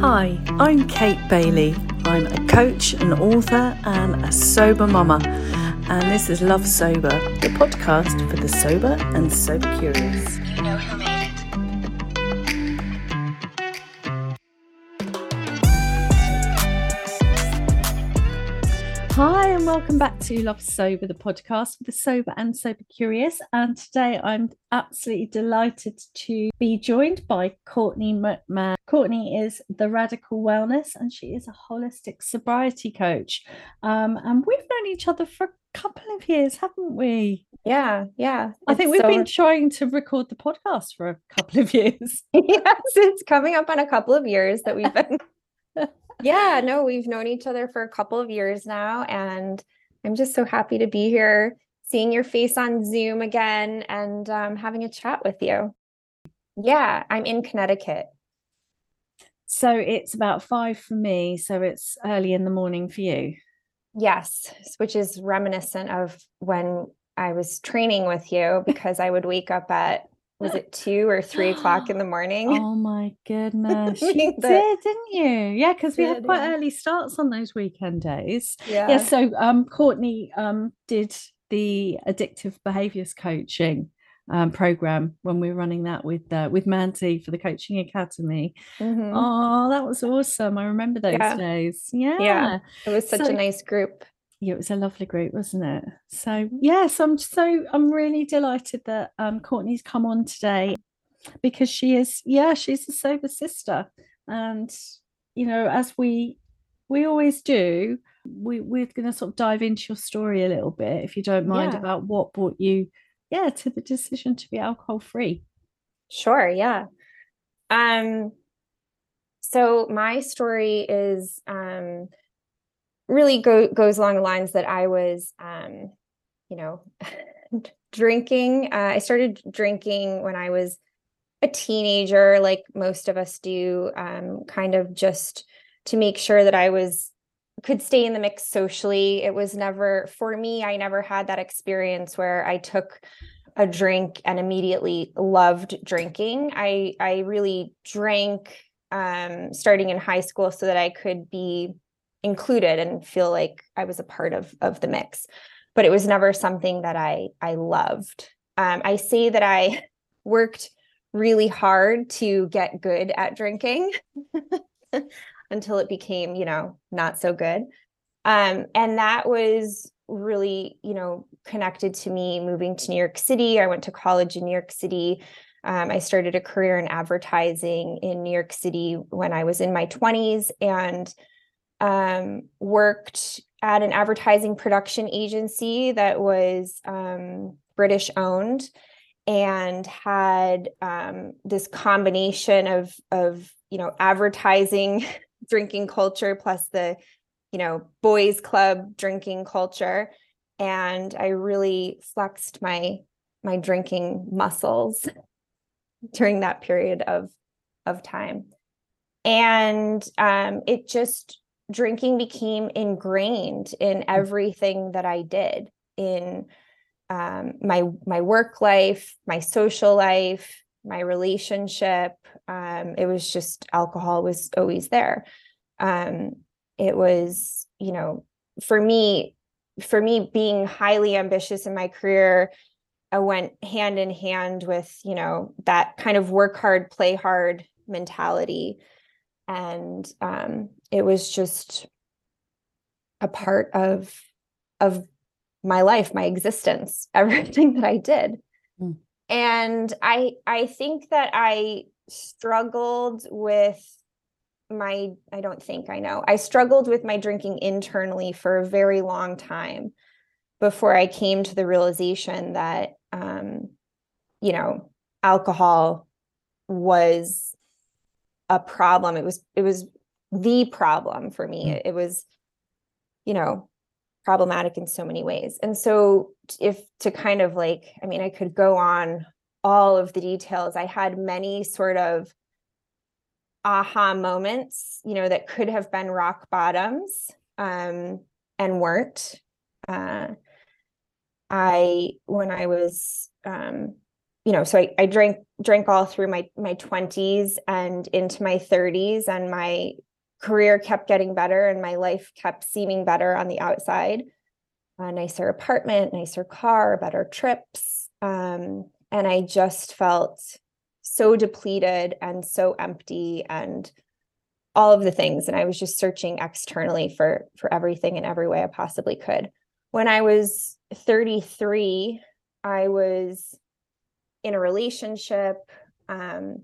Hi, I'm Kate Bailey. I'm a coach, an author, and a sober mama. And this is Love Sober, the podcast for the sober and sober curious. You know welcome back to Love Sober, the podcast for the sober and sober curious. And today I'm absolutely delighted to be joined by Courtney McMahon. Courtney is the Radical Wellness, and she is a holistic sobriety coach. Um, and we've known each other for a couple of years, haven't we? Yeah, yeah. I think we've so- been trying to record the podcast for a couple of years. yes, it's coming up on a couple of years that we've been. Yeah, no, we've known each other for a couple of years now, and I'm just so happy to be here, seeing your face on Zoom again, and um, having a chat with you. Yeah, I'm in Connecticut. So it's about five for me. So it's early in the morning for you. Yes, which is reminiscent of when I was training with you because I would wake up at was it two or three o'clock in the morning? Oh my goodness. You did, didn't you? Yeah, because we Did, quite yeah. early starts on those weekend days. yeah. Yeah, so um Courtney um did the addictive behaviors coaching um program when we were running that with uh, with Manti for the coaching academy. Mhm. Oh, that was awesome. I remember those Yeah. days. Yeah. It was such So- a nice group. Yeah, it was a lovely group, wasn't it? So yes, I'm so I'm really delighted that um Courtney's come on today because she is yeah, she's a sober sister. And you know, as we we always do, we we're gonna sort of dive into your story a little bit, if you don't mind, Yeah. about what brought you, yeah, to the decision to be alcohol free. Sure, yeah. Um, so my story is um really go goes along the lines that I was um, you know, drinking. Uh, I started drinking when I was a teenager, like most of us do, um, kind of just to make sure that I was could stay in the mix socially. It was never for me, I never had that experience where I took a drink and immediately loved drinking. I I really drank um, starting in high school so that I could be included and feel like I was a part of of the mix. But it was never something that I I loved. Um, I say that I worked really hard to get good at drinking until it became, you know, not so good. Um, and that was really, you know, connected to me moving to New York City. I went to college in New York City. Um, I started a career in advertising in New York City when I was in my 20s and um, worked at an advertising production agency that was um, British owned and had um, this combination of of you know advertising drinking culture plus the you know boys club drinking culture. And i really flexed my my drinking muscles during that period of of time. And um it just drinking became ingrained in everything that i did in um my my work life my social life my relationship um it was just alcohol was always there. Um it was you know for me for me being highly ambitious in my career i went hand in hand with you know that kind of work hard play hard mentality. And um it was just a part of of my life my existence everything that i did Mm. and i i think that i struggled with my i don't think i know i struggled with my drinking internally for a very long time before i came to the realization that um you know alcohol was a problem it was it was the problem for me. Mm. it, was you know problematic in so many ways. And so if to kind of like i mean i could go on all of the details. I had many sort of aha moments you know that could have been rock bottoms um and weren't. Uh i when i was um you know, so I, I drank drank all through my my 20s and into my 30s and my career kept getting better and my life kept seeming better on the outside. A nicer apartment, nicer car, better trips. Um, and I just felt so depleted and so empty and all of the things and i was just searching externally for for everything in every way i possibly could when i was 33 i was in a relationship um,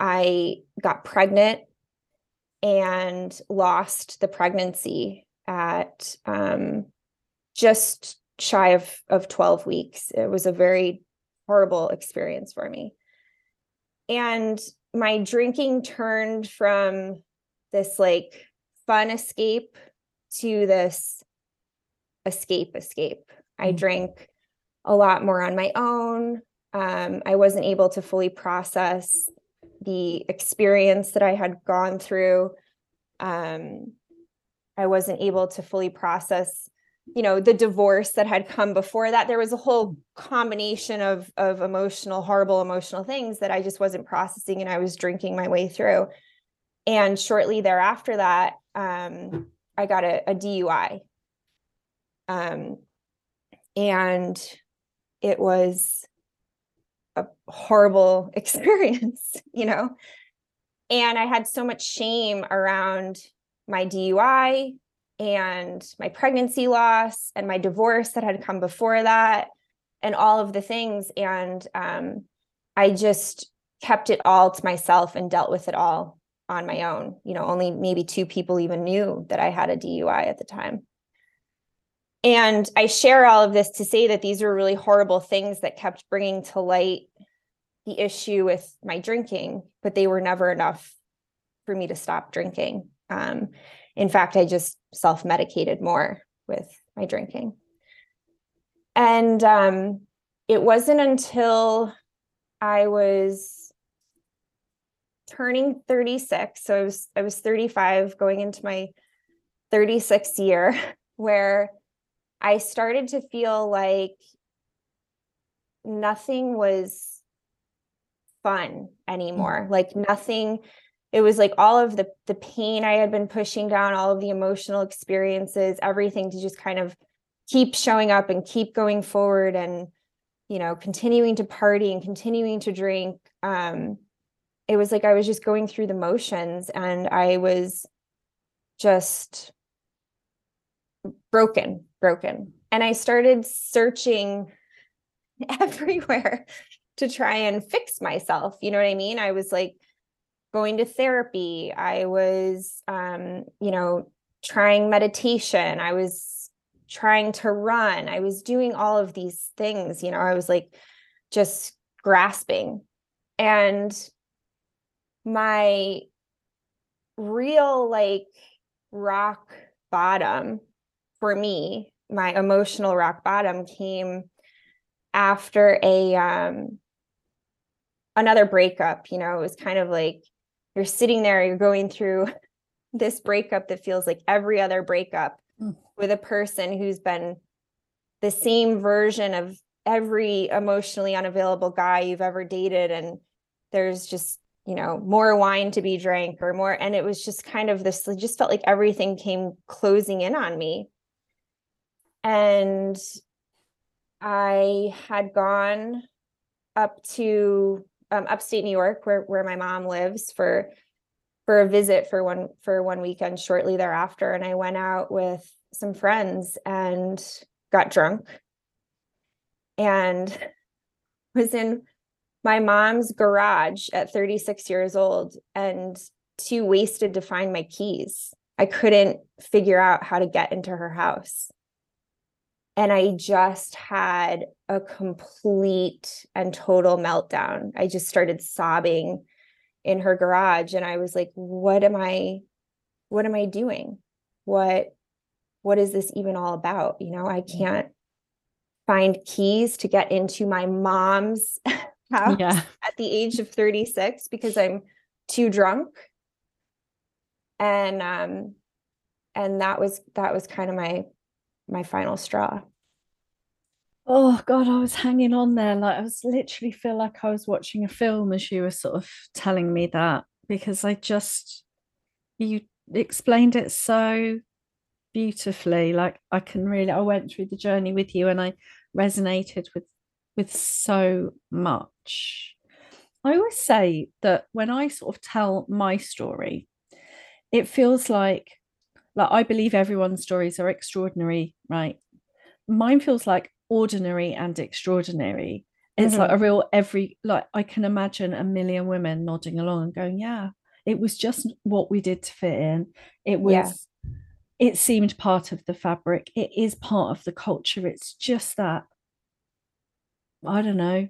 i got pregnant and lost the pregnancy at um, just shy of, of 12 weeks. It was a very horrible experience for me. And my drinking turned from this like fun escape to this escape escape. Mm-hmm. i drank a lot more on my own. Um, i wasn't able to fully process the experience that i had gone through um, i wasn't able to fully process you know the divorce that had come before that. There was a whole combination of of emotional horrible emotional things that i just wasn't processing and i was drinking my way through. And shortly thereafter that um, i got a, a dui um, and it was a horrible experience you know? And i had so much shame around my dui and my pregnancy loss and my divorce that had come before that and all of the things. And um, i just kept it all to myself and dealt with it all on my own you know only maybe two people even knew that i had a dui at the time and i share all of this to say that these were really horrible things that kept bringing to light the issue with my drinking but they were never enough for me to stop drinking um, in fact, I just self medicated more with my drinking. And um, it wasn't until I was turning 36, so I was I was 35 going into my 36th year where I started to feel like nothing was fun anymore. Mm-hmm. Like nothing it was like all of the the pain i had been pushing down all of the emotional experiences everything to just kind of keep showing up and keep going forward and you know continuing to party and continuing to drink um it was like i was just going through the motions and i was just broken broken. And i started searching everywhere to try and fix myself you know what i mean? I was like going to therapy. I was um, you know trying meditation. I was trying to run. I was doing all of these things you know? I was like just grasping. And my real like rock bottom for me my emotional rock bottom came after a um another breakup you know it was kind of like you're sitting there, you're going through this breakup that feels like every other breakup mm. with a person who's been the same version of every emotionally unavailable guy you've ever dated. And there's just, you know, more wine to be drank or more. And it was just kind of this, it just felt like everything came closing in on me. And I had gone up to um, upstate New York, where where my mom lives, for for a visit for one for one weekend shortly thereafter, and I went out with some friends and got drunk, and was in my mom's garage at 36 years old and too wasted to find my keys. I couldn't figure out how to get into her house and I just had a complete and total meltdown. I just started sobbing in her garage and I was like what am I what am I doing? What what is this even all about? You know, I can't find keys to get into my mom's house yeah. at the age of 36 because I'm too drunk. And um and that was that was kind of my my final straw. Oh God, I was hanging on there. Like I was literally feel like I was watching a film as you were sort of telling me that because I just you explained it so beautifully. Like I can really I went through the journey with you and I resonated with with so much. I always say that when I sort of tell my story, it feels like like I believe everyone's stories are extraordinary, right? Mine feels like ordinary and extraordinary. It's mm-hmm. like a real every like I can imagine a million women nodding along and going, yeah, it was just what we did to fit in. It was yeah. it seemed part of the fabric. It is part of the culture. It's just that I don't know,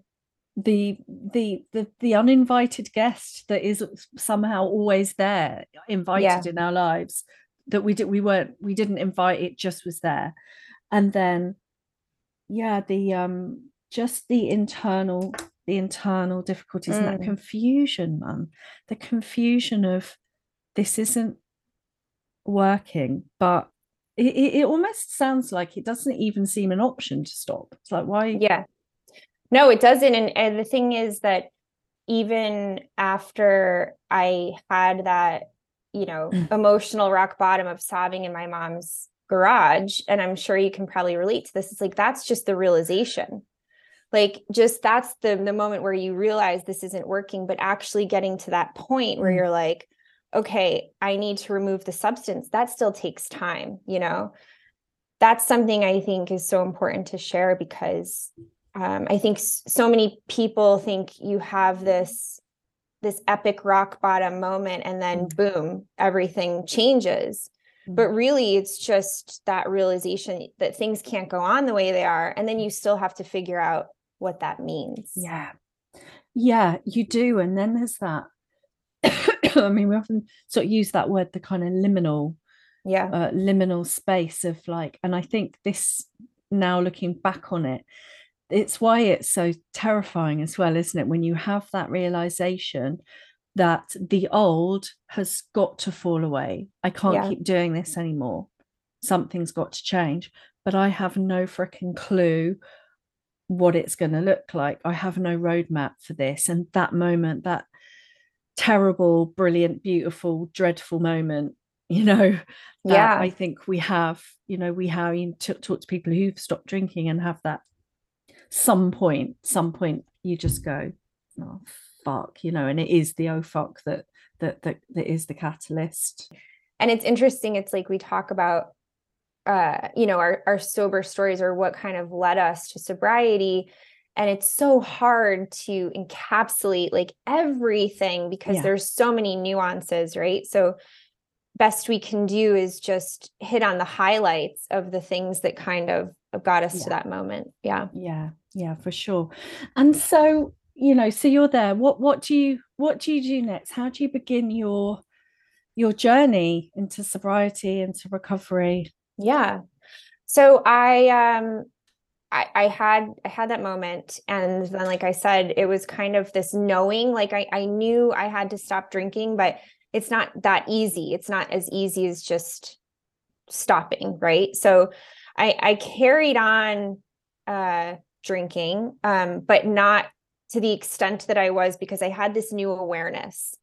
the the the the uninvited guest that is somehow always there invited yeah. in our lives that we did we weren't we didn't invite it just was there and then yeah the um just the internal the internal difficulties mm. and that mm. confusion man the confusion of this isn't working but it, it almost sounds like it doesn't even seem an option to stop it's like why yeah no, it doesn't. And, and the thing is that even after I had that, you know, mm. emotional rock bottom of sobbing in my mom's garage, and I'm sure you can probably relate to this, it's like that's just the realization. Like just that's the the moment where you realize this isn't working, but actually getting to that point where mm. you're like, okay, I need to remove the substance. That still takes time, you know. That's something I think is so important to share because um, I think so many people think you have this this epic rock bottom moment and then mm. boom everything changes. But really it's just that realization that things can't go on the way they are and then you still have to figure out what that means. Yeah. Yeah you do and then there's that i mean we often sort of use that word the kind of liminal yeah. uh, liminal space of like and i think this now looking back on it it's why it's so terrifying as well, isn't it? When you have that realization that the old has got to fall away. I can't yeah. keep doing this anymore. Something's got to change. But I have no freaking clue what it's going to look like. I have no roadmap for this. And that moment, that terrible, brilliant, beautiful, dreadful moment, you know, yeah, I think we have, you know, we have you t- talk to people who've stopped drinking and have that some point, some point you just go, oh fuck, you know, and it is the oh fuck that that that that is the catalyst. And it's interesting, it's like we talk about uh, you know, our our sober stories or what kind of led us to sobriety. And it's so hard to encapsulate like everything because yeah. there's so many nuances, right? So best we can do is just hit on the highlights of the things that kind of got us yeah. to that moment. Yeah. Yeah yeah for sure and so you know so you're there. What what do you what do you do next? How do you begin your your journey into sobriety into recovery? Yeah. So i um I, I had I had that moment and then like I said it was kind of this knowing like I, I knew I had to stop drinking but it's not that easy. It's not as easy as just stopping right? So I I carried on uh drinking, um, but not to the extent that I was because I had this new awareness.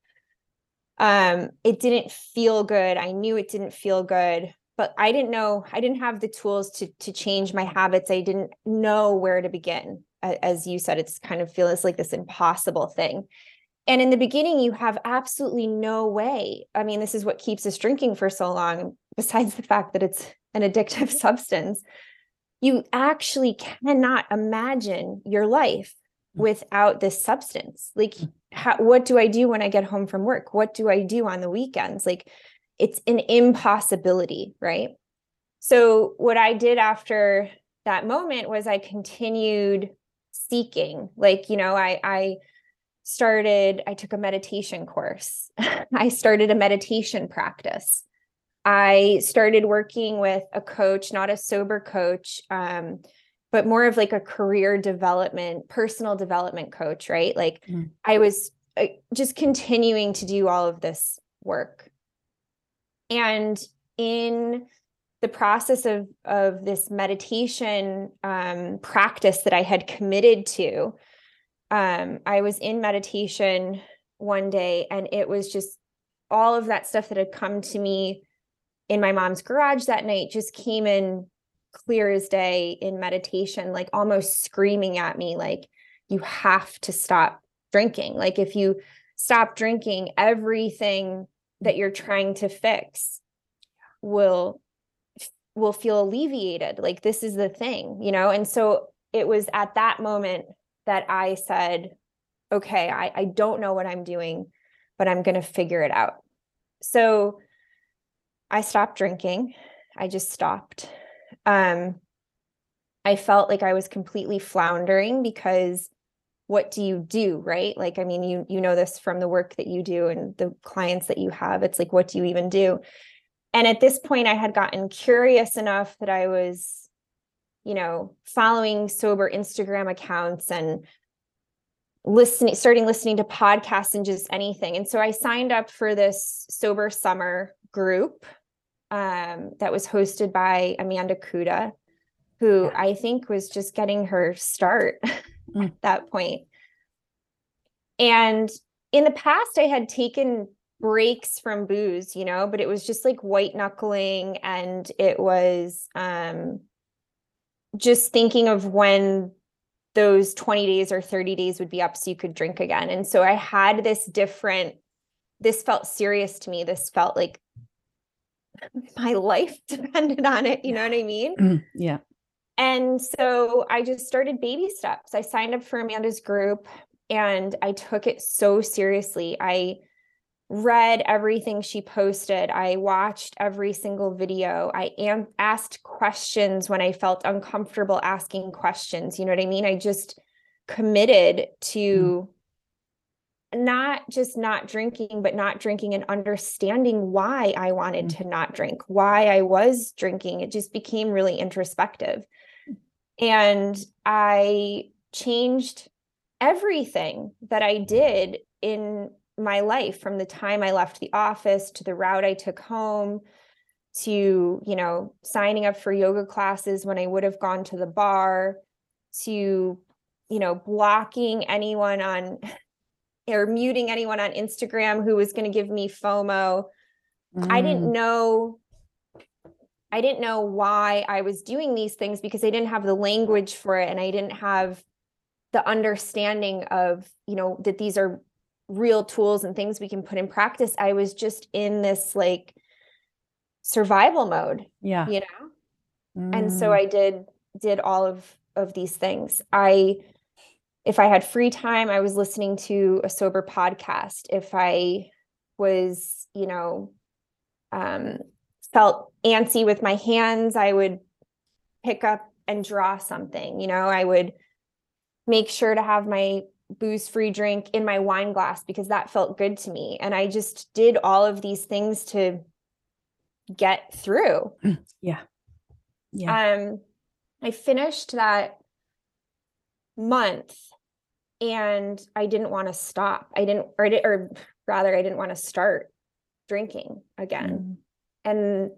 Um, it didn't feel good. I knew it didn't feel good, but I didn't know, I didn't have the tools to to change my habits. I didn't know where to begin. As you said, it's kind of feels like this impossible thing. And in the beginning, you have absolutely no way. I mean, this is what keeps us drinking for so long, besides the fact that it's an addictive substance you actually cannot imagine your life. Without this substance. Like mm. how, what do i do when i get home from work? What do i do on the weekends? Like it's an impossibility right? So what i did after that moment was i continued seeking. Like you know i i started i took a meditation course. I started a meditation practice. I started working with a coach, not a sober coach, um, but more of like a career development, personal development coach, right? Like mm. I was uh, just continuing to do all of this work. And in the process of of this meditation um, practice that I had committed to, um, I was in meditation one day, and it was just all of that stuff that had come to me in my mom's garage that night just came in clear as day in meditation, like almost screaming at me, like, you have to stop drinking. Like, if you stop drinking, everything that you're trying to fix will will feel alleviated. Like this is the thing you know? And so it was at that moment that i said okay i, I don't know what i'm doing but i'm going to figure it out. So i stopped drinking. I just stopped um i felt like i was completely floundering because what do you do right? Like i mean you you know this from the work that you do and the clients that you have. It's like what do you even do? And at this point i had gotten curious enough that i was you know following sober instagram accounts and listening starting listening to podcasts and just anything. And so i signed up for this sober summer group um, that was hosted by amanda kuda who yeah. i think was just getting her start mm. at that point. point and in the past i had taken breaks from booze, you know, but it was just like white knuckling and it was um just thinking of when those 20 days or 30 days would be up so you could drink again. And so I had this different this felt serious to me. This felt like my life depended on it, you know what I mean? Mm, yeah. And so I just started baby steps. I signed up for Amanda's group and I took it so seriously. I read everything she posted. I watched every single video. I am asked questions when I felt uncomfortable asking questions. You know what I mean? I just committed to mm. Not just not drinking, but not drinking and understanding why I wanted mm. to not drink, why I was drinking. It just became really introspective. And I changed everything that I did in my life from the time I left the office to the route I took home to, you know, signing up for yoga classes when I would have gone to the bar to, you know, blocking anyone on or muting anyone on Instagram who was going to give me FOMO. Mm. I didn't mm. know I didn't know why I was doing these things because I didn't have the language for it and I didn't have the understanding of, you know, that these are real tools and things we can put in practice i was just in this like survival mode yeah you know mm. and so mm. i did did all of of these things i if i had free time i was listening to a sober podcast if i was you know um felt antsy with my hands i would pick up and draw something you know i would make sure to have my booze free drink in my wine glass because that felt good to me. And I just did all of these things to get through. Yeah. Yeah. Um, I finished that month and I didn't want to stop. I didn't, or, or rather, I didn't want to start drinking again. Mm. And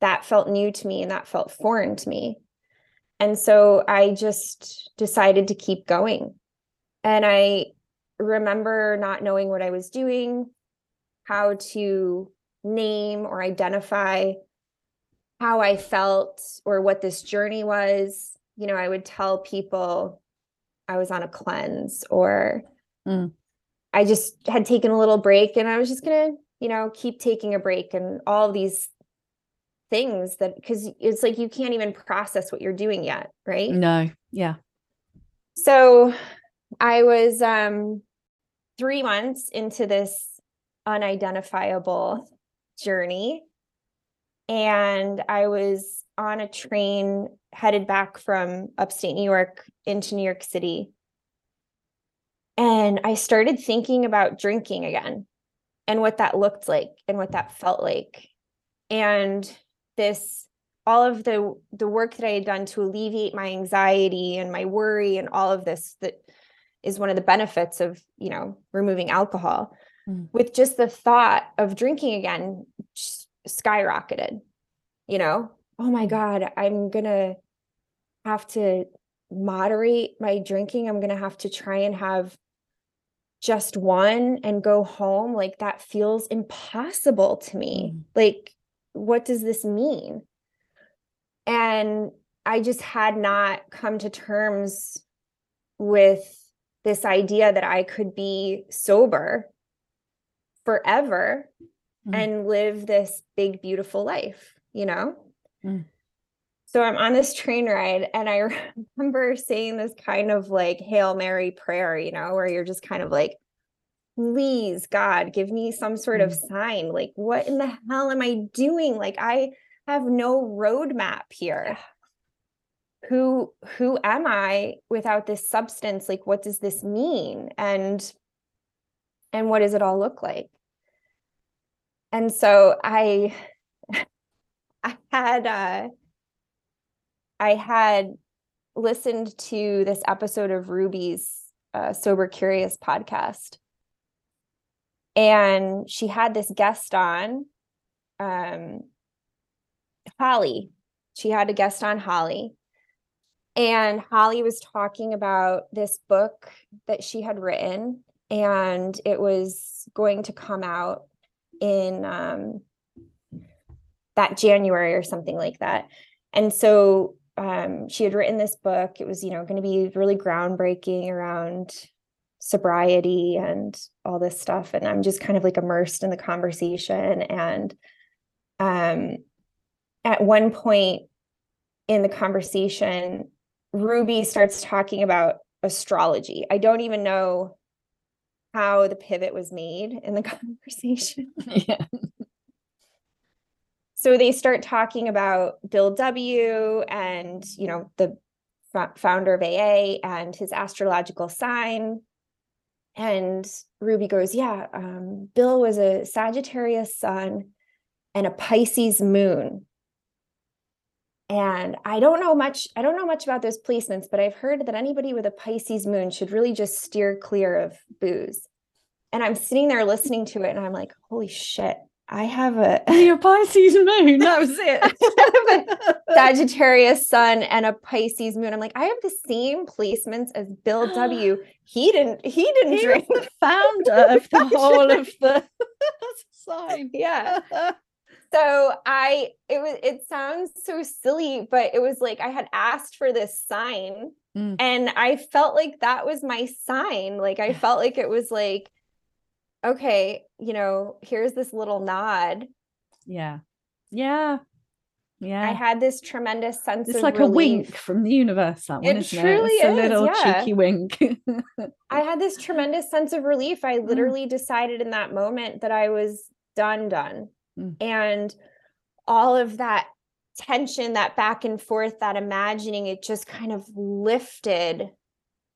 that felt new to me and that felt foreign to me. And so I just decided to keep going and I remember not knowing what I was doing, how to name or identify how I felt or what this journey was. You know, I would tell people I was on a cleanse or mm. I just had taken a little break and I was just going to, you know, keep taking a break and all these things that because it's like you can't even process what you're doing yet, right? No. Yeah. So I was um, three months into this unidentifiable journey. And I was on a train headed back from upstate New York into New York City. And I started thinking about drinking again and what that looked like and what that felt like. And this all of the the work that I had done to alleviate my anxiety and my worry and all of this that is one of the benefits of you know removing alcohol mm. with just the thought of drinking again skyrocketed you know oh my God, I'm gonna have to moderate my drinking. I'm gonna have to try and have just one and go home. Like that feels impossible to me. Mm. Like, what does this mean? And I just had not come to terms with this idea that I could be sober forever Mm. and live this big, beautiful life, you know? Mm. So I'm on this train ride and I remember saying this kind of like Hail Mary prayer, you know, where you're just kind of like, please, God, give me some sort of sign. Like, what in the hell am I doing? Like, I have no roadmap here. Who who am I without this substance? Like, what does this mean? And and what does it all look like? And so I I had uh I had listened to this episode of Ruby's uh, Sober Curious podcast. And she had this guest on, um, Holly. She had a guest on Holly. And Holly was talking about this book that she had written, and it was going to come out in um, that January or something like that. And so um, she had written this book. It was, you know, going to be really groundbreaking around sobriety and all this stuff. And I'm just kind of like immersed in the conversation. And um, at one point in the conversation, Ruby starts talking about astrology. I don't even know how the pivot was made in the conversation. yeah. So they start talking about Bill W. and you know the founder of AA and his astrological sign. And Ruby goes, "Yeah, um, Bill was a Sagittarius sun and a Pisces moon." And I don't know much. I don't know much about those placements, but I've heard that anybody with a Pisces moon should really just steer clear of booze. And I'm sitting there listening to it, and I'm like, "Holy shit! I have a Your Pisces moon. That was it. Sagittarius sun and a Pisces moon. I'm like, I have the same placements as Bill W. He didn't. He didn't He drink. the founder of the whole of the sign. yeah. So I. It was. It sounds so silly, but it was like I had asked for this sign, Mm. and I felt like that was my sign. Like I felt like it was like, okay, you know, here's this little nod. Yeah. Yeah. Yeah. I had this tremendous sense it's of like a wink from the universe, that one, It isn't truly it? It's a little yeah. cheeky wink. I had this tremendous sense of relief. I Mm. literally decided in that moment that I was done, done. Mm. And all of that tension, that back and forth, that imagining, it just kind of lifted.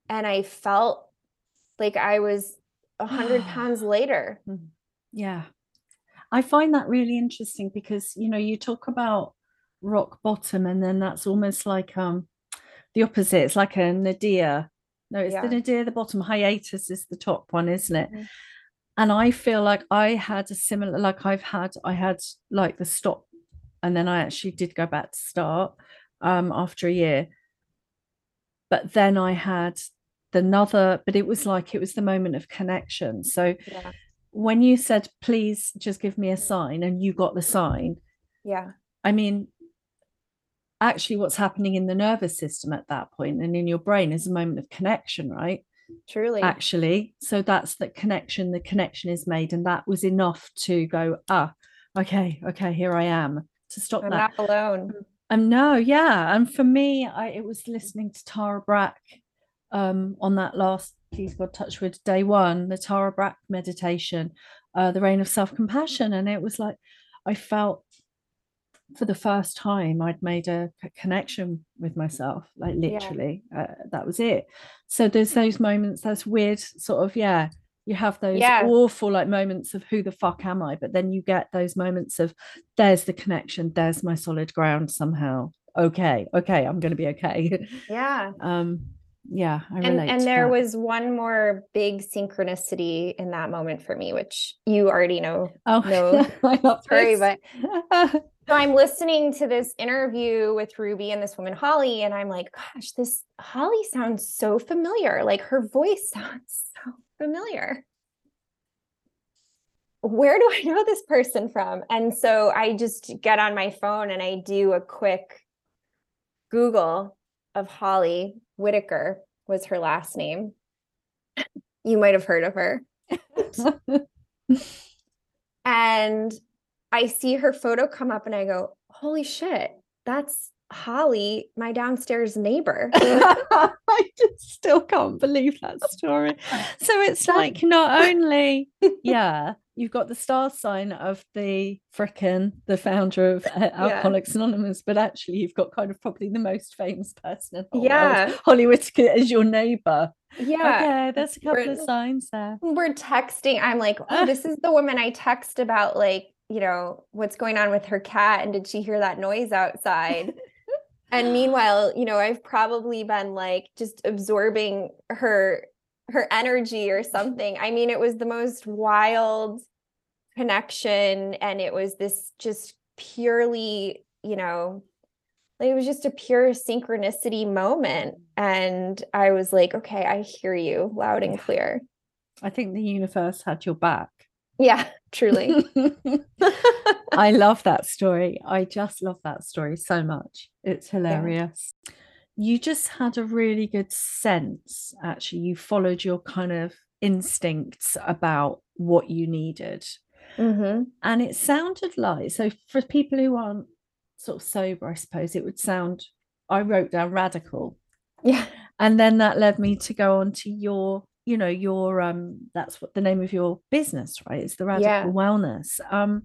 And I felt like I was a hundred pounds later. yeah. I find that really interesting because, you know, you talk about rock bottom and then that's almost like um the opposite. It's like a nadir. No, it's Yeah. the nadir, the bottom hiatus is the top one, isn't it? Mhm. And I feel like I had a similar, like I've had, I had like the stop, and then I actually did go back to start um after a year. But then I had another, but it was like it was the moment of connection. So Yeah. when you said, please just give me a sign, and you got the sign, Yeah. I mean, actually, what's happening in the nervous system at that point and in your brain is a moment of connection, right? Truly. Actually, so that's the connection, the connection is made, and that was enough to go, ah, okay, okay, here I am to stop I'm that. not alone. Um, no, yeah. And for me, I it was listening to Tara Brach um on that last Please God touch Touchwood day one, the Tara Brach meditation, uh, the RAIN of self-compassion. And it was like I felt for the first time I'd made a connection with myself, like Yeah. literally. Uh, that was it. So there's those moments, those weird sort of, yeah, you have those Yeah. awful like moments of who the fuck am I? But then you get those moments of there's the connection, there's my solid ground somehow. Okay, okay, I'm gonna be okay. Yeah. um, yeah, I and and there that. was one more big synchronicity in that moment for me which you already know oh no, I love sorry but So I'm listening to this interview with Ruby and this woman, Holly, and I'm like, gosh, this Holly sounds so familiar. Like her voice sounds so familiar. Where do I know this person from? And so I just get on my phone and I do a quick Google of Holly Whitaker was her last name. You might have heard of her. and I see her photo come up and I go, holy shit, that's Holly, my downstairs neighbor. I just still can't believe that story. So it's like not only, yeah, you've got the star sign of the frickin' the founder of uh, Alcoholics Anonymous, but actually you've got kind of probably the most famous person in the yeah. world, Holly Whitaker, as your neighbor. Yeah. Okay, there's a couple We're- of signs there. We're texting. I'm like, oh, this is the woman I text about, like, you know, what's going on with her cat. And did she hear that noise outside? And meanwhile, you know, I've probably been like just absorbing her her energy or something. I mean, it was the most wild connection and it was this just purely, you know, like it was just a pure synchronicity moment and I was like, okay, I hear you loud and clear. I think the universe had your back. Yeah, truly. I love that story. I just love that story so much. It's hilarious. You just had a really good sense, actually. You followed your kind of instincts about what you needed. hmm And it sounded like, so for people who aren't sort of sober, I suppose it would sound, I wrote down radical. Yeah. And then that led me to go on to your, you know, your um that's what the name of your business, right? It's the radical Yeah. wellness. Um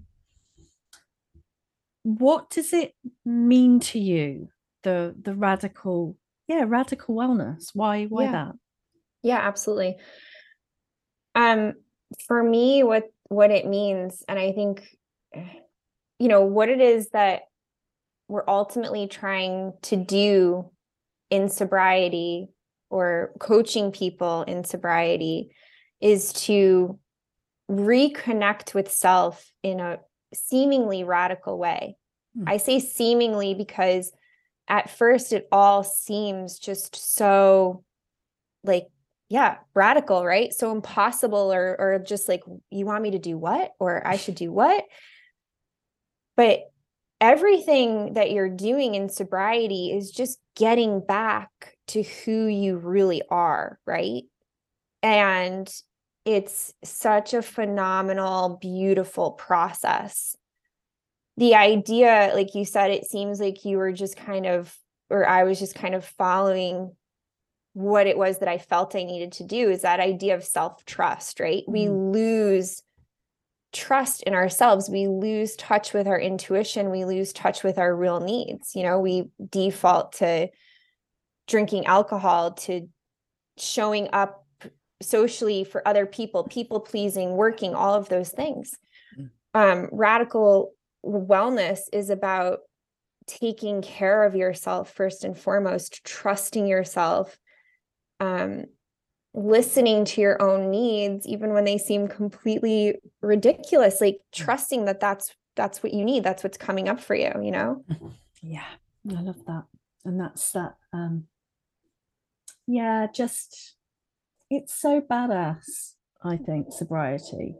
what does it mean to you, the the radical, yeah, radical wellness? Why why Yeah. that? Yeah, absolutely. Um, for me, what what it means, and I think, you know, what it is that we're ultimately trying to do in sobriety or coaching people in sobriety is to reconnect with self in a seemingly radical way. Hmm. I say seemingly because at first it all seems just so like yeah radical right so impossible or or just like you want me to do what or i should do what but everything that you're doing in sobriety is just getting back to who you really are right and it's such a phenomenal beautiful process the idea like you said it seems like you were just kind of or i was just kind of following what it was that I felt I needed to do is that idea of self trust, right? We Mhm. lose trust in ourselves. We lose touch with our intuition. We lose touch with our real needs. You know, we default to drinking alcohol, to showing up socially for other people, people pleasing, working, all of those things. Mm. Um, radical wellness is about taking care of yourself first and foremost, trusting yourself, um, listening to your own needs, even when they seem completely ridiculous, like trusting that that's that's what you need, that's what's coming up for you, you know? Yeah, I love that. And that's that um yeah, just it's so badass, I think, sobriety.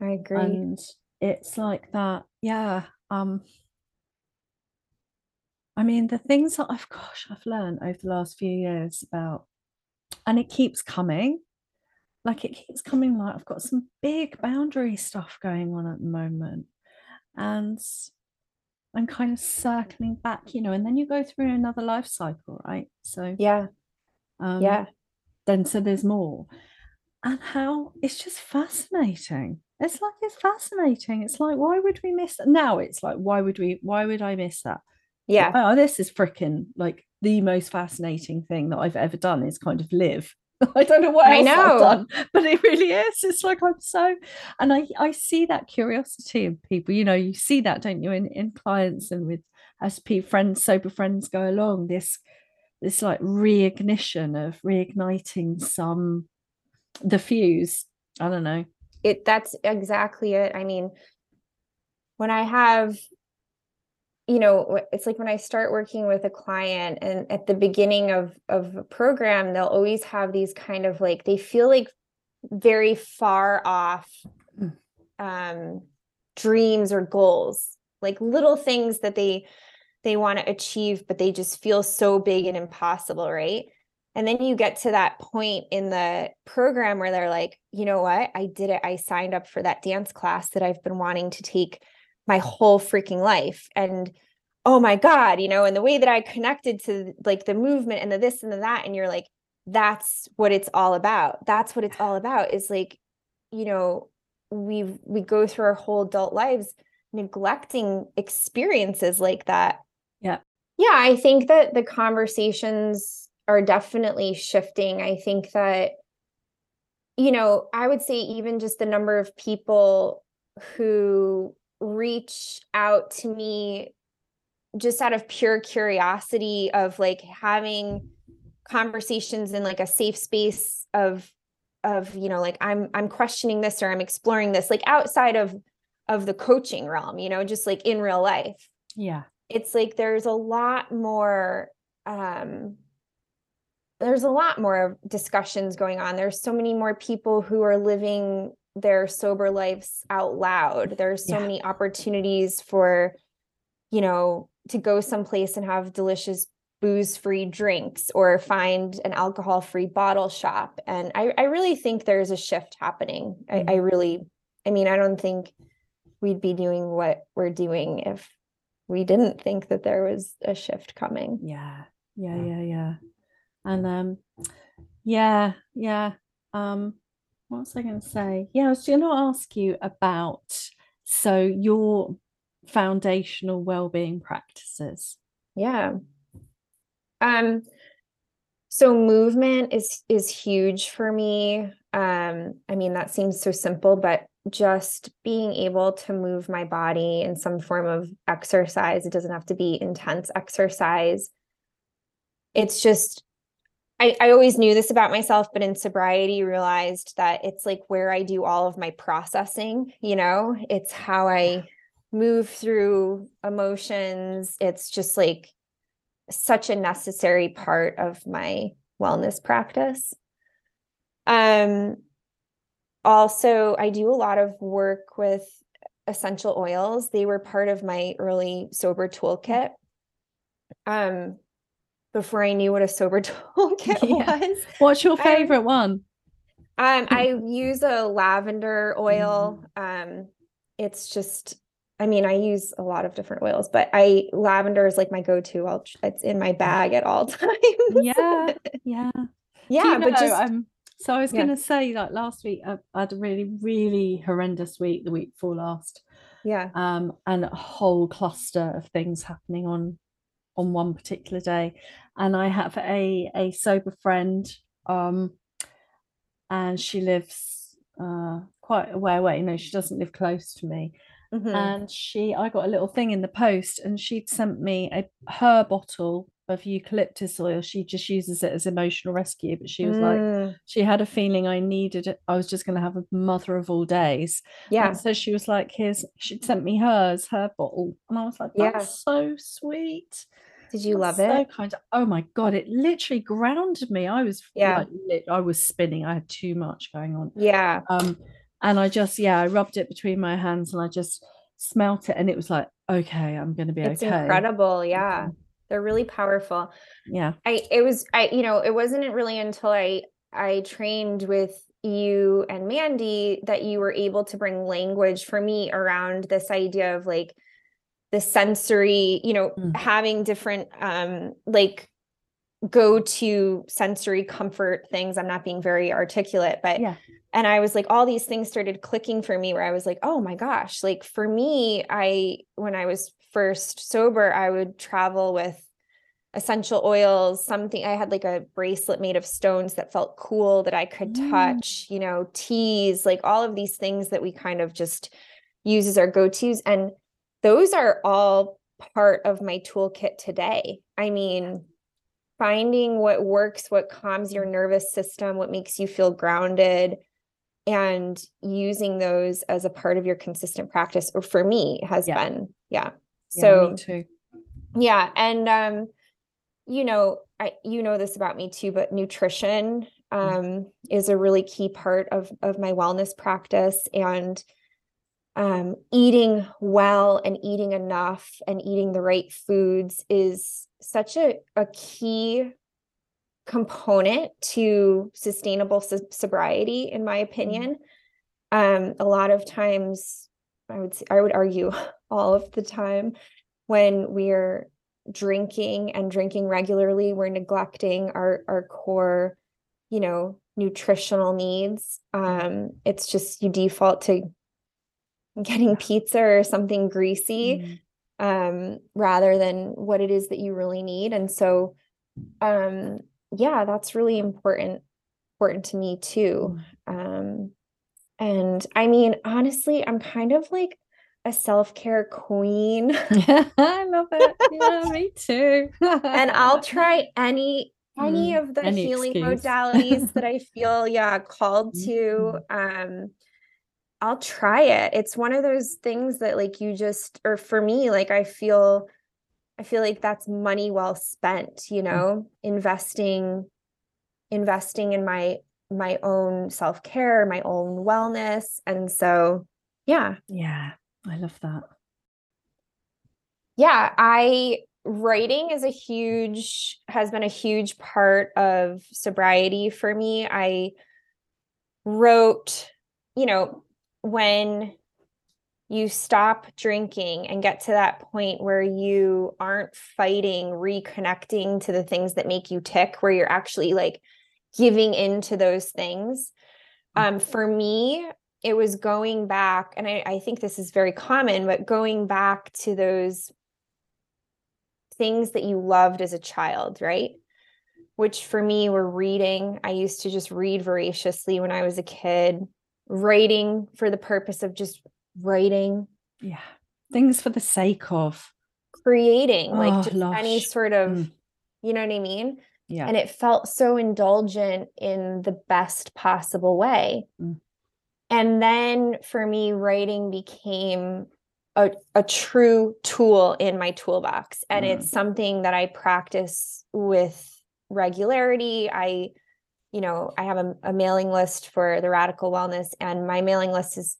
I agree. and it's like that yeah um i mean the things that i've gosh i've learned over the last few years about and it keeps coming like it keeps coming like i've got some big boundary stuff going on at the moment and i'm kind of circling back you know and then you go through another life cycle right so yeah, um yeah, then so there's more. And how it's just fascinating. It's like it's fascinating. It's like why would we miss that? Now it's like why would we why would i miss that? Yeah, oh this is freaking like the most fascinating thing that i've ever done is kind of live. I don't know what I else i've done but it really is. It's like i'm so and i i see that curiosity in people. You know you see that don't you in in clients and with as friends sober friends go along this this like reignition of reigniting some the fuse i don't know it that's exactly it. I mean, when I have you know it's like when i start working with a client and at the beginning of of a program they'll always have these kind of like they feel like very far off Mm. um dreams or goals like little things that they they want to achieve but they just feel so big and impossible right? And then you get to that point in the program where they're like you know what? I did it. I signed up for that dance class that i've been wanting to take my whole freaking life. And oh my god you know and the way that i connected to like the movement and the this and the that and you're like that's what it's all about. That's what it's all about is like you know we we go through our whole adult lives neglecting experiences like that Yeah. i think that the conversations are definitely shifting i think that you know i would say even just the number of people who reach out to me just out of pure curiosity of like having conversations in like a safe space of of you know like i'm i'm questioning this or i'm exploring this like outside of of the coaching realm you know just like in real life Yeah. It's like there's a lot more um there's a lot more discussions going on. There's so many more people who are living their sober lives out loud. There's so Yeah. many opportunities for you know to go someplace and have delicious booze free drinks or find an alcohol free bottle shop. And I, I really think there's a shift happening. I, I really i mean i don't think we'd be doing what we're doing if we didn't think that there was a shift coming Yeah. Yeah. Yeah. Yeah. And um, yeah. Yeah. Um, what was I going to say? Yeah, I was going to ask you about so your foundational well-being practices. yeah um so movement is is huge for me um i mean that seems so simple but just being able to move my body in some form of exercise it doesn't have to be intense exercise it's just I, I always knew this about myself, but in sobriety realized that it's like where I do all of my processing, you know, it's how I move through emotions. It's just like such a necessary part of my wellness practice. Um also I do a lot of work with essential oils. They were part of my early sober toolkit. Um before I knew what a sober toolkit Yeah. was. What's your favorite one? Um, I use a lavender oil. Um, it's just, I mean, I use a lot of different oils, but I lavender is like my go-to. I'll, it's in my bag at all times. Yeah. Yeah. Yeah, you but know, just um, so I was Yeah. going to say, like last week, I, I had a really, really horrendous week. The week before last, yeah, um, and a whole cluster of things happening on on one particular day. And I have a a sober friend, um, and she lives uh quite a way away. No, she doesn't live close to me. mhm, and she I got a little thing in the post and she'd sent me a her bottle of eucalyptus oil she just uses it as emotional rescue but she was like mm, she had a feeling I needed it I was just going to have a mother of all days. Yeah, and so she was like here's she'd sent me hers her bottle and I was like Yeah. that's so sweet. Did you That's love so it? So kind. Oh my god it literally grounded me. I was Yeah. like lit, I was spinning I had too much going on. Yeah, um and i just yeah i rubbed it between my hands and i just smelt it and it was like okay i'm gonna be it's okay. incredible. Yeah, they're really powerful. yeah I it was I you know it wasn't really until I I trained with you and Mandy that you were able to bring language for me around this idea of like the sensory you know Mm. having different um like go to sensory comfort things I'm not being very articulate but Yeah. and I was like all these things started clicking for me where I was like oh my gosh like for me I when I was first sober I would travel with essential oils something i had like a bracelet made of stones that felt cool that i could Mm. touch you know teas like all of these things that we kind of just use as our go-to's and those are all part of my toolkit today i mean finding what works what calms your nervous system what makes you feel grounded and using those as a part of your consistent practice or for me has Yeah. been yeah yeah, so yeah and um you know i you know this about me too but nutrition um is a really key part of of my wellness practice and um eating well and eating enough and eating the right foods is such a, a key component to sustainable so- sobriety in my opinion. Um a lot of times i would say i would argue all of the time when we're drinking and drinking regularly we're neglecting our our core you know nutritional needs. Um it's just you default to getting pizza or something greasy Mm. um rather than what it is that you really need. And so um yeah that's really important important to me too. Um and i mean honestly i'm kind of like a self-care queen I love it. Yeah, me too. and I'll try any any Mm, of the any healing excuse. modalities that I feel yeah called Mm, to um I'll try it. It's one of those things that like you just or for me like I feel I feel like that's money well spent, you know, investing investing in my my own self-care, my own wellness and so yeah, Yeah, I love that. yeah i writing is a huge has been a huge part of sobriety for me i wrote you know when you stop drinking and get to that point where you aren't fighting reconnecting to the things that make you tick where you're actually like giving into those things um for me it was going back and I, I think this is very common but going back to those things that you loved as a child right which for me were reading i used to just read voraciously when i was a kid writing for the purpose of just writing Yeah. Things for the sake of. creating Oh, like just any sort of Mm. you know what i mean Yeah. and it felt so indulgent in the best possible way Mm. And then for me writing became a, a true tool in my toolbox and Mm. it's something that i practice with regularity i you know i have a, a mailing list for the radical wellness and my mailing list is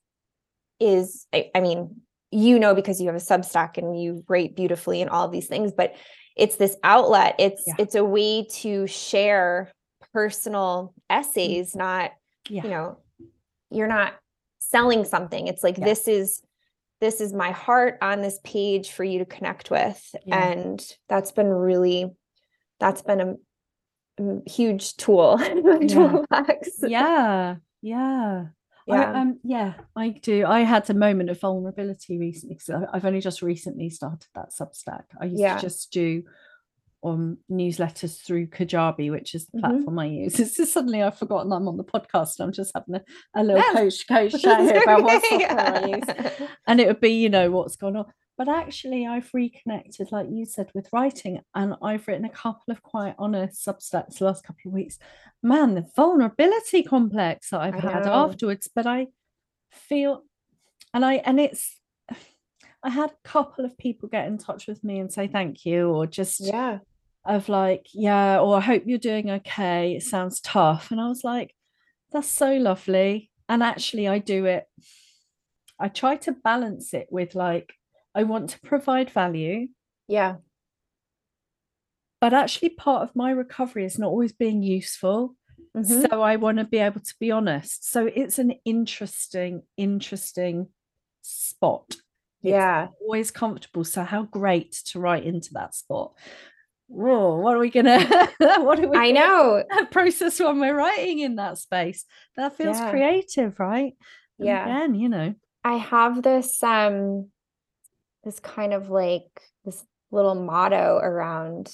is I, I mean you know because you have a substack and you write beautifully and all these things but it's this outlet it's Yeah. it's a way to share personal essays not yeah. you know you're not selling something it's like Yeah. this is this is my heart on this page for you to connect with Yeah. and that's been really that's been a, a huge tool Yeah. toolbox yeah. Yeah. I, yeah um, yeah, I do. I had a moment of vulnerability recently because I've only just recently started that Substack. I used Yeah. to just do um newsletters through Kajabi, which is the Mhm. platform I use. It's just suddenly I've forgotten I'm on the podcast. and I'm just having a, a little coach coach chat here about what software I use. and it would be you know what's going on but actually i've reconnected like you said with writing and i've written a couple of quite honest substacks the last couple of weeks man the vulnerability complex that i've I had know. afterwards but i feel and i and it's i had a couple of people get in touch with me and say thank you or just yeah of like yeah or i hope you're doing okay it sounds tough. And i was like that's so lovely. And actually i do it i try to balance it with like i want to provide value. Yeah. But actually part of my recovery is not always being useful. Mhm. so i want to be able to be honest. So it's an interesting interesting spot. It's yeah. always comfortable. So how great to write into that spot Whoa, what are we gonna what are we i know. process when we're writing in that space? That feels Yeah. creative right? And Yeah. again you know. I have this um this kind of like this little motto around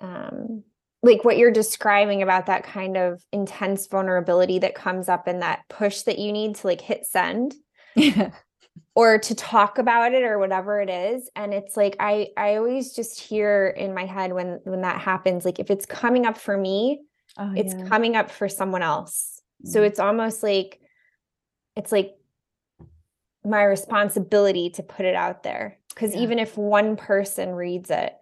um like what you're describing about that kind of intense vulnerability that comes up and that push that you need to like hit send. Yeah or to talk about it or whatever it is and it's like I I always just hear in my head when when that happens like if it's coming up for me oh, it's yeah. coming up for someone else. So Mm. it's almost like it's like my responsibility to put it out there. because Yeah. even if one person reads it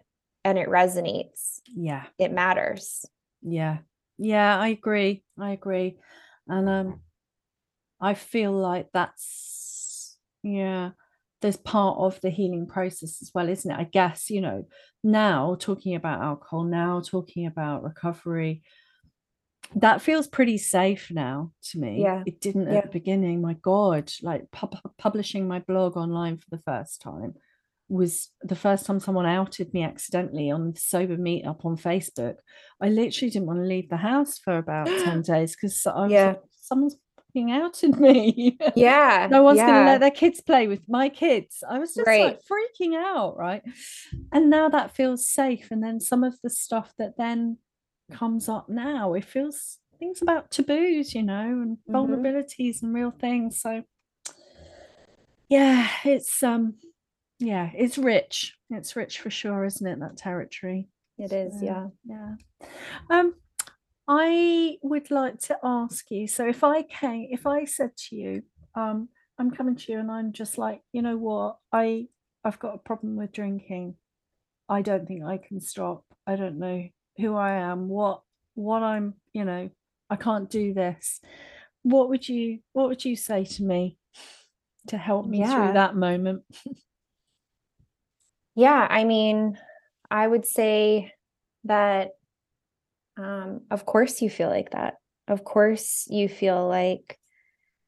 and it resonates, Yeah. it matters. Yeah. Yeah, I agree. I agree. And um I feel like that's yeah, there's part of the healing process as well, isn't it? I guess, you know, now talking about alcohol, now talking about recovery, that feels pretty safe now to me. Yeah. It didn't Yeah. at the beginning. My God, like pub- publishing my blog online for the first time was the first time someone outed me accidentally on the sober meetup on Facebook. I literally didn't want to leave the house for about 10 days because Yeah. like, someone's fucking outed me. Yeah. no one's going to let their kids play with my kids. I was just Right. like freaking out, right? And now that feels safe. And then some of the stuff that then comes up now, it feels things about taboos, you know, and Mhm. vulnerabilities and real things. So yeah, it's um yeah, it's rich. It's rich for sure, isn't it? That territory. It is, So, yeah. Yeah. Um, I would like to ask you. So if I came, if I said to you, um, I'm coming to you and I'm just like, you know what, I I've got a problem with drinking. I don't think I can stop. I don't know who I am, what what I'm, you know, I can't do this. What would you what would you say to me to help me Yeah. through that moment? Yeah, I mean, I would say that um, of course you feel like that. Of course you feel like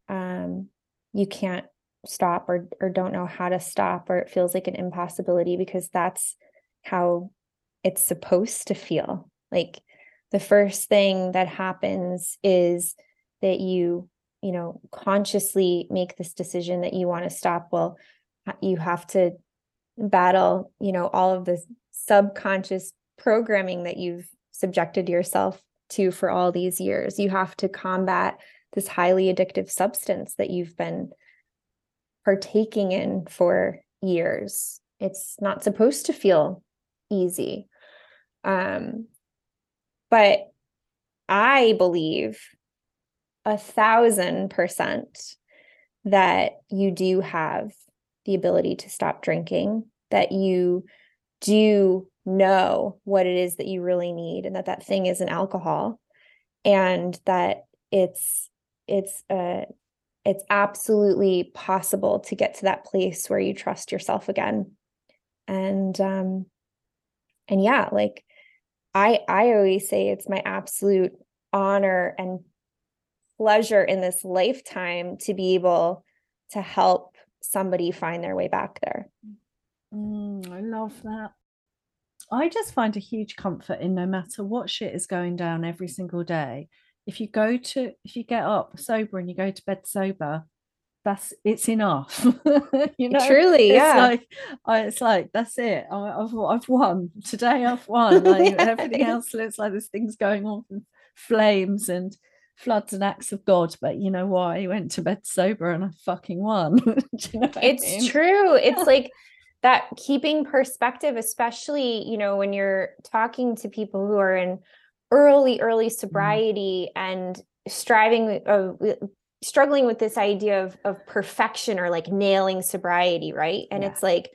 um, you can't stop or or don't know how to stop or it feels like an impossibility because that's how it's supposed to feel. Like the first thing that happens is that you, you know, consciously make this decision that you want to stop. Well, you have to battle, you know, all of this subconscious programming that you've subjected yourself to for all these years. You have to combat this highly addictive substance that you've been partaking in for years. It's not supposed to feel easy. Um, but I believe a thousand percent that you do have the ability to stop drinking, that you do know what it is that you really need, and that that thing isn't alcohol, and that it's it's uh it's absolutely possible to get to that place where you trust yourself again and um and yeah like i i always say it's my absolute honor and pleasure in this lifetime to be able to help somebody find their way back there Mm, I love that. I just find a huge comfort in no matter what shit is going down every single day. If you go to, if you get up sober and you go to bed sober, that's it's enough. you know, truly it's yeah like I, it's like that's it. I, I've I've won today. I've won. Like everything else looks like this thing's going on in flames and floods and acts of God. But you know what? I went to bed sober and I fucking won. You know what I it's mean? true it's like that keeping perspective especially you know when you're talking to people who are in early early sobriety and striving with- uh, struggling with this idea of of perfection or like nailing sobriety right and Yeah. it's like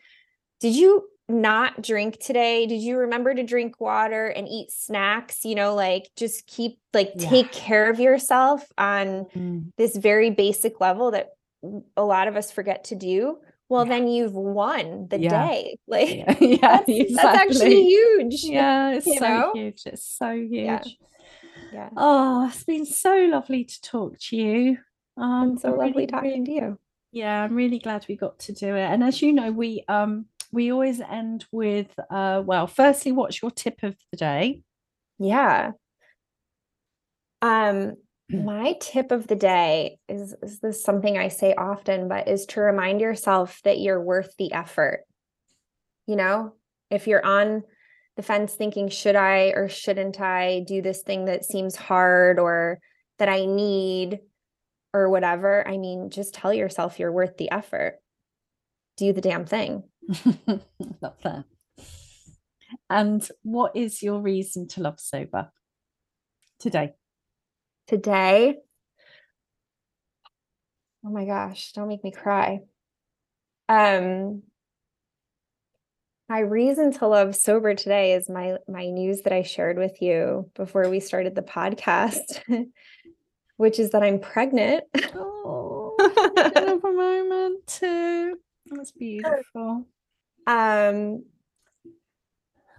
did you not drink today did you remember to drink water and eat snacks you know like just keep like Yeah. take care of yourself on Mm. this very basic level that a lot of us forget to do well Yeah. then you've won the Yeah. day like Yeah, yeah, that's, that's actually huge Yeah, it's so know? huge. It's so huge. Yeah. yeah Oh, it's been so lovely to talk to you. Um, so lovely really, talking to you Yeah, I'm really glad we got to do it. And as you know, we um we always end with uh well, firstly, what's your tip of the day? yeah um my tip of the day is, is this something i say often but is to remind yourself that you're worth the effort you know if you're on the fence thinking should i or shouldn't i do this thing that seems hard or that i need or whatever i mean just tell yourself you're worth the effort do the damn thing Love that. And what is your reason to love sober today? Today oh my gosh don't make me cry um My reason to love sober today is my my news that I shared with you before we started the podcast, which is that I'm pregnant. Oh, a moment too. That's beautiful. Um,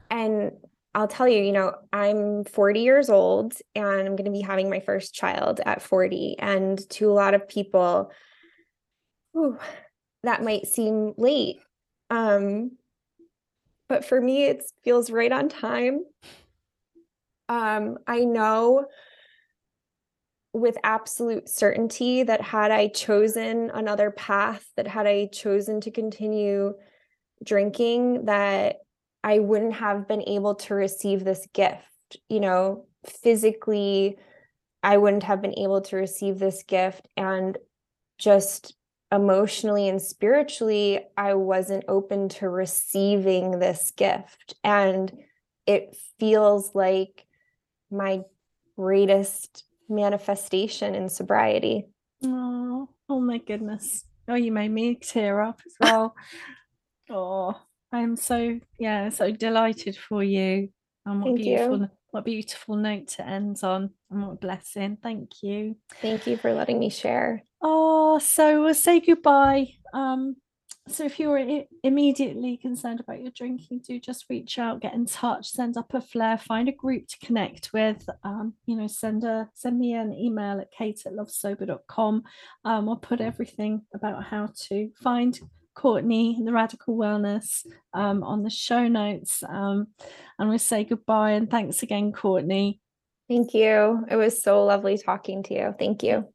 and I'll tell you, you know, I'm 40 years old and I'm going to be having my first child at 40. And to a lot of people, whew, that might seem late. Um, but for me, it feels right on time. Um, I know with absolute certainty that had I chosen another path, that had I chosen to continue drinking, that I wouldn't have been able to receive this gift. You know, physically, I wouldn't have been able to receive this gift. And just emotionally and spiritually, I wasn't open to receiving this gift. And it feels like my greatest manifestation in sobriety. Oh, oh my goodness. Oh, you made me tear up as well. oh, I'm so yeah, so delighted for you. And what Thank beautiful you. what beautiful note to end on. And what a blessing. Thank you. Thank you for letting me share. Oh, so we'll say goodbye. Um, so if you're i- immediately concerned about your drinking, do just reach out, get in touch, send up a flare, find a group to connect with. Um, you know, send a send me an email at kate at lovesober.com. Um, I'll put everything about how to find Courtney and the radical wellness um on the show notes. Um, and we'll say goodbye and thanks again, Courtney. Thank you. It was so lovely talking to you. Thank you.